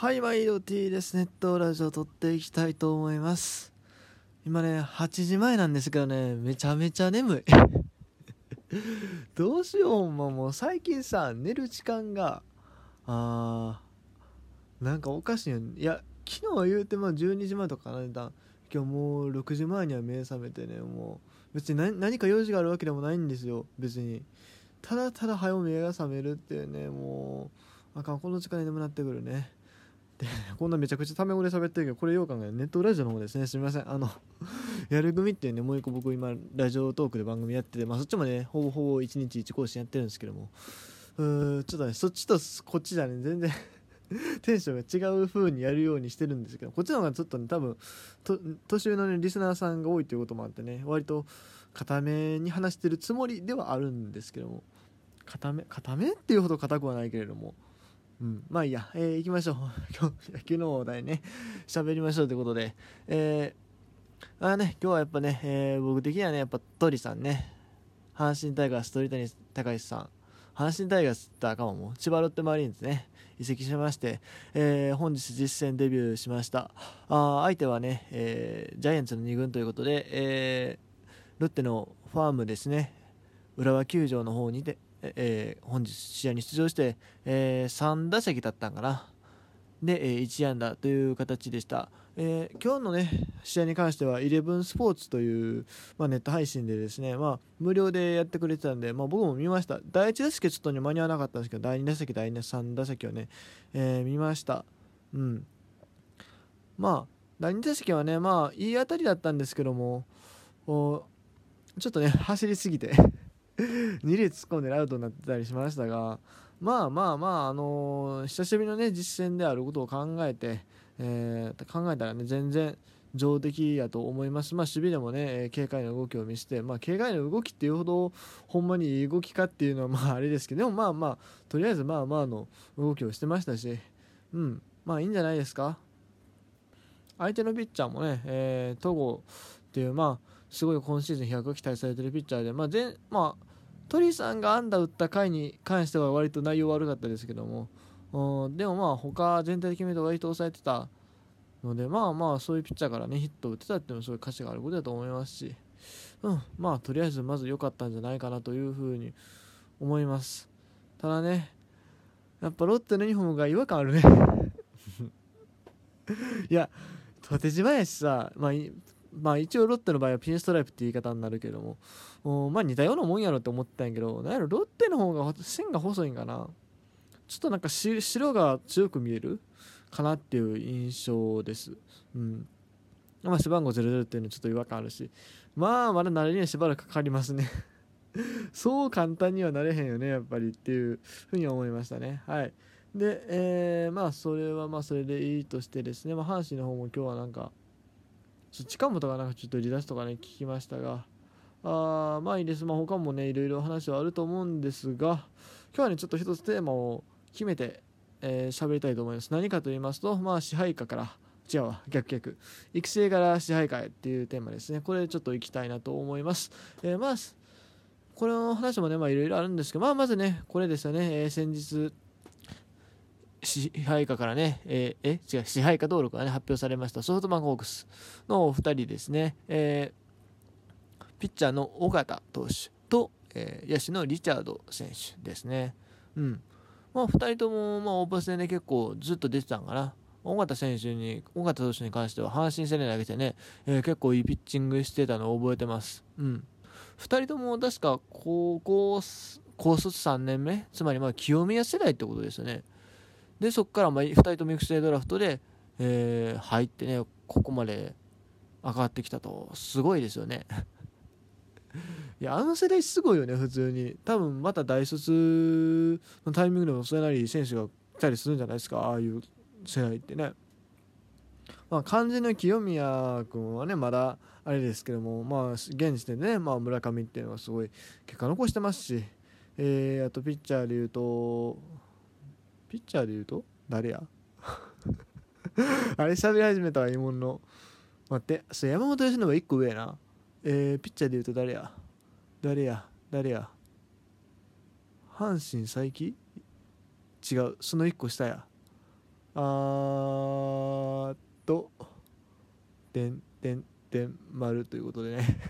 はい毎度 T ですネットラジオ撮っていきたいと思います。今ね8時前なんですけどねめちゃめちゃ眠い。どうしようももう最近さ寝る時間があーなんかおかしいよね。いや昨日は言うてまあ12時前とか寝た今日もう6時前には目覚めてねもう別に何何か用事があるわけでもないんですよ別に。ただただ早め目が覚めるっていうねもうあかんこの時間に眠なってくるね。でこんなめちゃくちゃタメ語で喋ってるけどこれよう考えネットラジオの方ですね。すみません。あの やる組っていうねもう一個僕今ラジオトークで番組やっててまあそっちもねほぼほぼ1日1更新やってるんですけども。うーちょっとねそっちとこっちじゃね全然 テンションが違う風にやるようにしてるんですけどこっちの方がちょっとね多分年上のねリスナーさんが多いということもあってね割と固めに話してるつもりではあるんですけども。固め固めっていうほど硬くはないけれども。うん、まあいいや、えー、行きましょう。今日、野球の話題ね、喋りましょうということで、えー、あね、今日はやっぱね、えー、僕的にはね、やっぱ鳥さんね、阪神タイガース鳥谷隆さん、阪神タイガースって赤も千葉ロッテマリーンズね、移籍しまして、えー、本日実戦デビューしました。あ相手はね、えー、ジャイアンツの2軍ということで、えー、ロッテのファームですね、浦和球場の方にて、えー、本日試合に出場して、えー、3打席だったんかな。で、えー、1安打という形でした、えー、今日のね試合に関しては11スポーツという、まあ、ネット配信でですね、まあ、無料でやってくれてたんで、まあ、僕も見ました。第1打席はちょっと、ね、間に合わなかったんですけど第2打席第3打席をね、えー、見ました。うん。まあ第2打席はねまあいい当たりだったんですけどもちょっとね走りすぎて。2列突っ込んでアウトになってたりしましたがまあまあまあ、あのー、久しぶりのね実戦であることを考えて、えー、考えたらね全然上出来やと思います、まあ、守備でもね軽快な動きを見せて、まあ、軽快な動きっていうほどほんまにいい動きかっていうのはまああれですけどでもまあまあとりあえずまあまあの動きをしてましたし、うん、まあいいんじゃないですか。相手のピッチャーもね、えー、戸郷っていうまあすごい今シーズン100期待されてるピッチャーで、まあ全まあ、鳥さんが安打打った回に関しては割と内容悪かったですけども。でもまあ他全体的に見ると割と抑えてたのでまあまあそういうピッチャーからねヒット打ってたっていうのはすごい価値があることだと思いますし、うん、まあとりあえずまず良かったんじゃないかなというふうに思います。ただねやっぱロッテのユニフォームが違和感あるね。いや縦じまやしさ、まあ、まあ一応ロッテの場合はピンストライプって言い方になるけどもまあ似たようなもんやろって思ってたんやけどなんやろロッテの方が線が細いんかな。ちょっとなんか白が強く見えるかなっていう印象です。うん。まあ背番号00っていうのちょっと違和感あるし。まあまだ慣れにはしばらくかかりますね。そう簡単にはなれへんよねやっぱりっていうふうに思いましたね。はい。で、えー、まあそれはまあそれでいいとしてですね、まあ、阪神の方も今日はなんか近本がなんかちょっと離脱とかね聞きましたが。あまあいいです。まあ他もねいろいろ話はあると思うんですが今日はねちょっと一つテーマを決めて喋、えー、りたいと思います。何かと言いますとまあ支配下から違うわ逆逆。育成から支配下へっていうテーマですね。これちょっといきたいなと思います、えー、まあこの話もねまあいろいろあるんですけどまあまずねこれですよね、えー、先日支配下からね、えー、え違う、支配下登録がね、発表されましたソフトバンクホークスのお二人ですね、えー、ピッチャーの尾形投手と、えー、野手のリチャード選手ですね。うん。まあ、2人とも、まあ、オープン戦で結構ずっと出てたんかな。尾形選手に、尾形投手に関しては、阪神戦で投げてね、えー、結構いいピッチングしてたのを覚えてます。うん。2人とも確か高校、高卒3年目、つまりまあ清宮世代ってことですよね。でそこからまあ2人とも育成ドラフトで、えー、入ってねここまで上がってきたと。すごいですよね。いやあの世代すごいよね普通に。多分また大卒のタイミングでもそれなり選手が来たりするんじゃないですかああいう世代ってね。まあ肝心の清宮君はねまだあれですけどもまあ現時点でね、まあ、村上っていうのはすごい結果残してますしえー、あとピッチャーでいうとピッチャーで言うと？誰や？あれ喋り始めたわ、芋の。待って、そ山本由伸は1個上やな。えー、ピッチャーで言うと誰や？誰や？誰や？阪神佐伯違う、その1個下や。あーっとてんてんてん丸ということでね。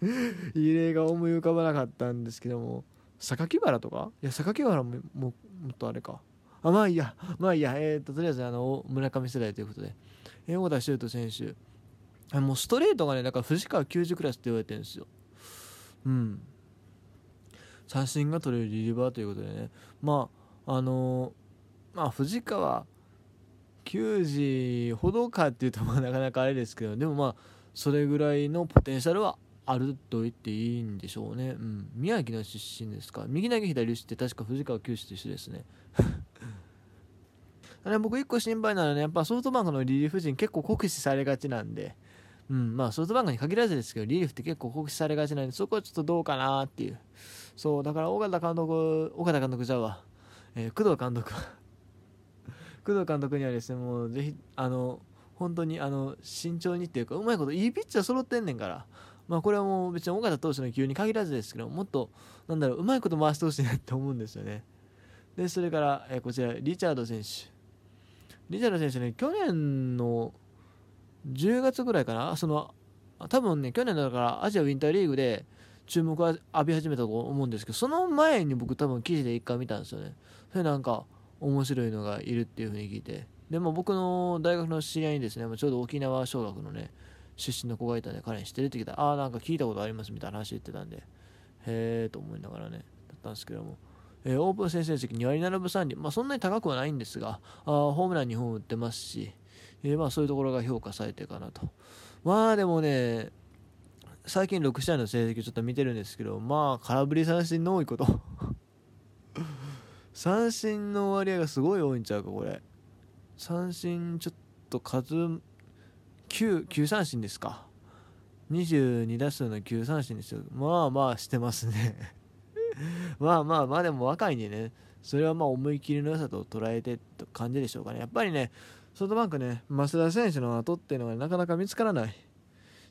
異例が思い浮かばなかったんですけども。榊原とか？いや榊原もももっとあれか。あまあいいや。まあいいや。えー、ととりあえずあの村上世代ということで。え横田修斗選手。もうストレートがねだから藤川90クラスって言われてるんですよ。うん。三振が取れるリリーバーということでね。まああのー、まあ藤川球児ほどかっていうとまあなかなかあれですけどでもまあそれぐらいのポテンシャルはあると言っていいんでしょうね、うん、宮城の出身ですか？右投げ左打ちって確か藤川球児と一緒ですね。あれ僕一個心配なのはねやっぱソフトバンクのリリーフ陣結構酷使されがちなんで。うん。まあソフトバンクに限らずですけどリリーフって結構酷使されがちなんでそこはちょっとどうかなっていう。そうだから岡田監督岡田監督じゃわ、えー、工藤監督。工藤監督にはですねもうぜひあの本当にあの慎重にっていうかうまいこといいピッチャー揃ってんねんから。まあこれはもう別に岡田投手の球に限らずですけどもっとなんだろううまいこと回してほしいなって思うんですよね。でそれから、え、こちらリチャード選手。リチャード選手ね去年の10月ぐらいかな？その多分ね去年だからアジアウィンターリーグで注目を浴び始めたと思うんですけどその前に僕多分記事で一回見たんですよね。それなんか面白いのがいるっていう風に聞いて。でも僕の大学の知り合いにですねちょうど沖縄小学のね出身の子がいたんで彼に知ってるって聞いたらああなんか聞いたことありますみたいな話言ってたんでへえと思いながらねだったんですけども。えー、オープン戦成績2割7分3厘、まあ、そんなに高くはないんですがあホームラン2本打ってますし、えー、まあそういうところが評価されてかなと。まあでもね最近6試合の成績ちょっと見てるんですけどまあ空振り三振の多いこと。三振の割合がすごい多いんちゃうかこれ。三振ちょっと数 9, 9三振ですか。22打数の9三振ですよまあまあしてますね。まあまあまあでも若いんでね。それはまあ思い切りの良さと捉えてって感じでしょうかね。やっぱりねソフトバンクね増田選手の後っていうのがなかなか見つからない。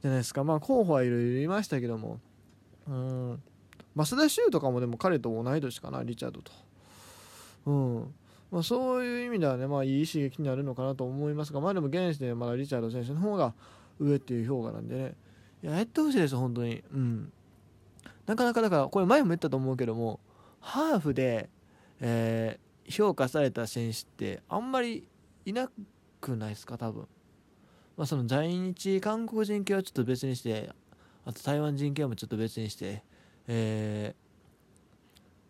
じゃないですか。まあ候補はいろいろいましたけども。うん。増田修とかもでも彼と同い年かなリチャードと。うん。まあ、そういう意味ではね、まあ、いい刺激になるのかなと思いますが、まあでも現時点でまだリチャード選手の方が上っていう評価なんでね、いや、やってほしいです、本当に。うん。なかなかだからこれ前も言ったと思うけどもハーフで、えー、評価された選手ってあんまりいなくないですか多分、まあ、その在日韓国人系はちょっと別にしてあと台湾人系もちょっと別にして、え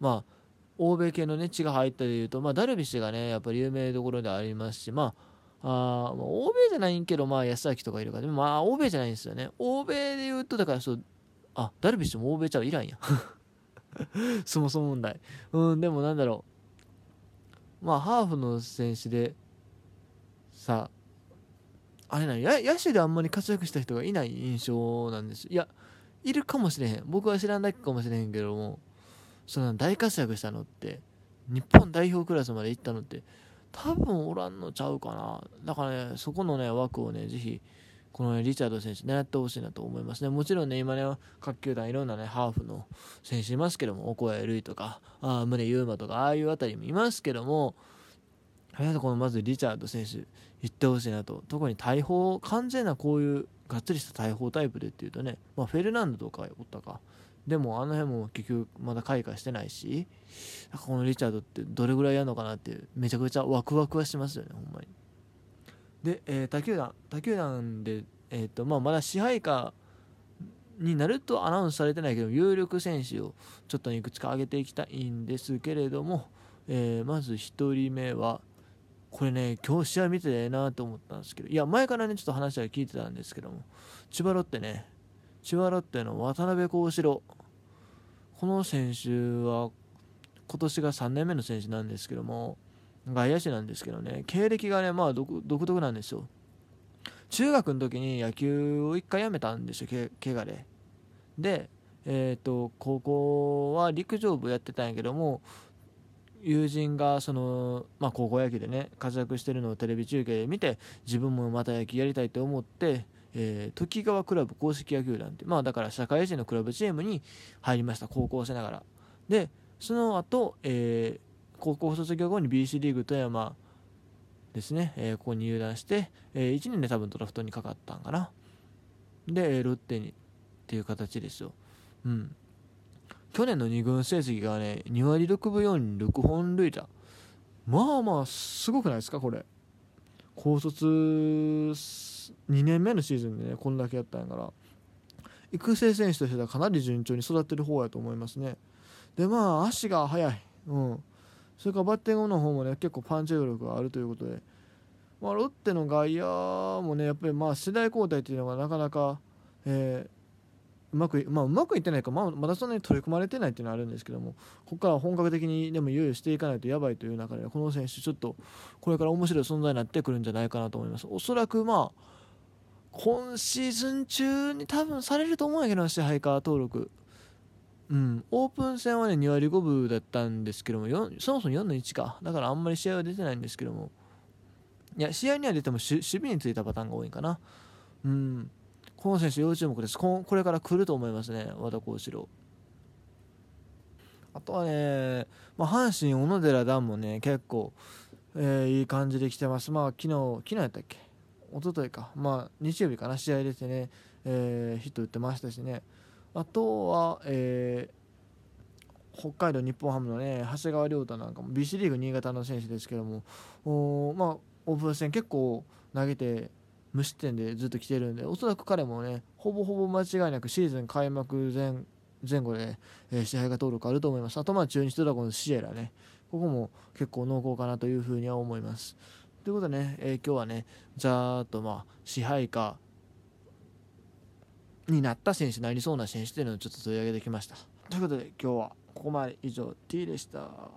ー、まあ欧米系のね血が入ったでいうと、まあ、ダルビッシュがねやっぱり有名どころでありますしまああ欧米じゃないんけどまあ安明とかいるからでもまあ欧米じゃないんですよね。欧米で言うとだからそうあダルビッシュも欧米ちゃうイランや。そもそも問題。うんでもなんだろう。まあハーフの選手でさあれなん野手であんまり活躍した人がいない印象なんですいやいるかもしれへん。僕は知らないかもしれへんけども。その大活躍したのって日本代表クラスまで行ったのって多分おらんのちゃうかなだからねそこのね枠をねぜひこの、ね、リチャード選手狙ってほしいなと思いますね。もちろんね、今ね、各球団いろんなね、ハーフの選手いますけども、オコエルイとか、あ宗優馬とか、ああいうあたりもいますけども、このまずリチャード選手、行ってほしいなと。特に大砲、完全なこういうがっつりした大砲タイプでっていうとね、まあ、フェルナンドとかおったか。でもあの辺も結局まだ開花してないし、このリチャードってどれぐらいやるのかなって、めちゃくちゃワクワクはしますよね、ほんまに。で、えー、他球団他球団で、えーとまあ、まだ支配下になるとアナウンスされてないけど有力選手をちょっといくつか挙げていきたいんですけれども、えー、まず1人目はこれね今日試合見ててええなと思ったんですけどいや前からねちょっと話は聞いてたんですけども千葉ロッテね千葉ロッテの渡辺幸四郎この選手は今年が3年目の選手なんですけども外野手なんですけどね経歴がねまあ独特なんですよ。中学の時に野球を1回やめたんですよけ怪我で。でえっ、ー、と高校は陸上部やってたんやけども友人がその、まあ、高校野球でね活躍してるのをテレビ中継で見て自分もまた野球やりたいと思って、えー、時川クラブ公式野球団ってまあだから社会人のクラブチームに入りました高校生ながら。でその後、えー、高校卒業後に BC リーグ富山ですね、えー、ここに入団して、えー、1年で多分ドラフトにかかったんかな。でロッテにっていう形ですよ。うん。去年の2軍成績がね2割6分4厘6本塁打。まあまあすごくないですかこれ。高卒2年目のシーズンでねこんだけやったんやから。育成選手としてはかなり順調に育ってる方やと思いますね。でまあ足が速い。うん。それからバッティングの方もね結構パンチ力があるということで。まあ、ロッテの外野もねやっぱりまあ世代交代っていうのがなかなか、えー、うまくまあ、うまくいってないか、まあ、まだそんなに取り組まれてないっていうのはあるんですけどもここから本格的にでもいよいよしていかないとやばいという中でこの選手ちょっとこれから面白い存在になってくるんじゃないかなと思います。おそらくまあ今シーズン中に多分されると思うんやけど支配下登録。うん。オープン戦はね2割5分だったんですけどもそもそも4の1か。だからあんまり試合は出てないんですけども。いや試合には出ても守備についたパターンが多いかな。うん。この選手要注目です。これから来ると思いますね和田幸四郎。あとはね、まあ、阪神、小野寺段もね結構、えー、いい感じで来てます、まあ昨日昨日やったっけ？一昨日か、まあ、日曜日かな。試合出てね、えー、ヒット打ってましたしね。あとは、えー、北海道日本ハムのね長谷川亮太なんかも BC リーグ新潟の選手ですけどもおまあオープン戦結構投げて無失点でずっと来てるんでおそらく彼もねほぼほぼ間違いなくシーズン開幕前前後で、えー、支配下登録あると思います。あとまあ中日ドラゴンズシエラね。ここも結構濃厚かなというふうには思います。ということでね、えー、今日はねざーっとまあ支配下になった選手なりそうな選手というのをちょっと取り上げてきました。ということで今日はここまで以上。T でした。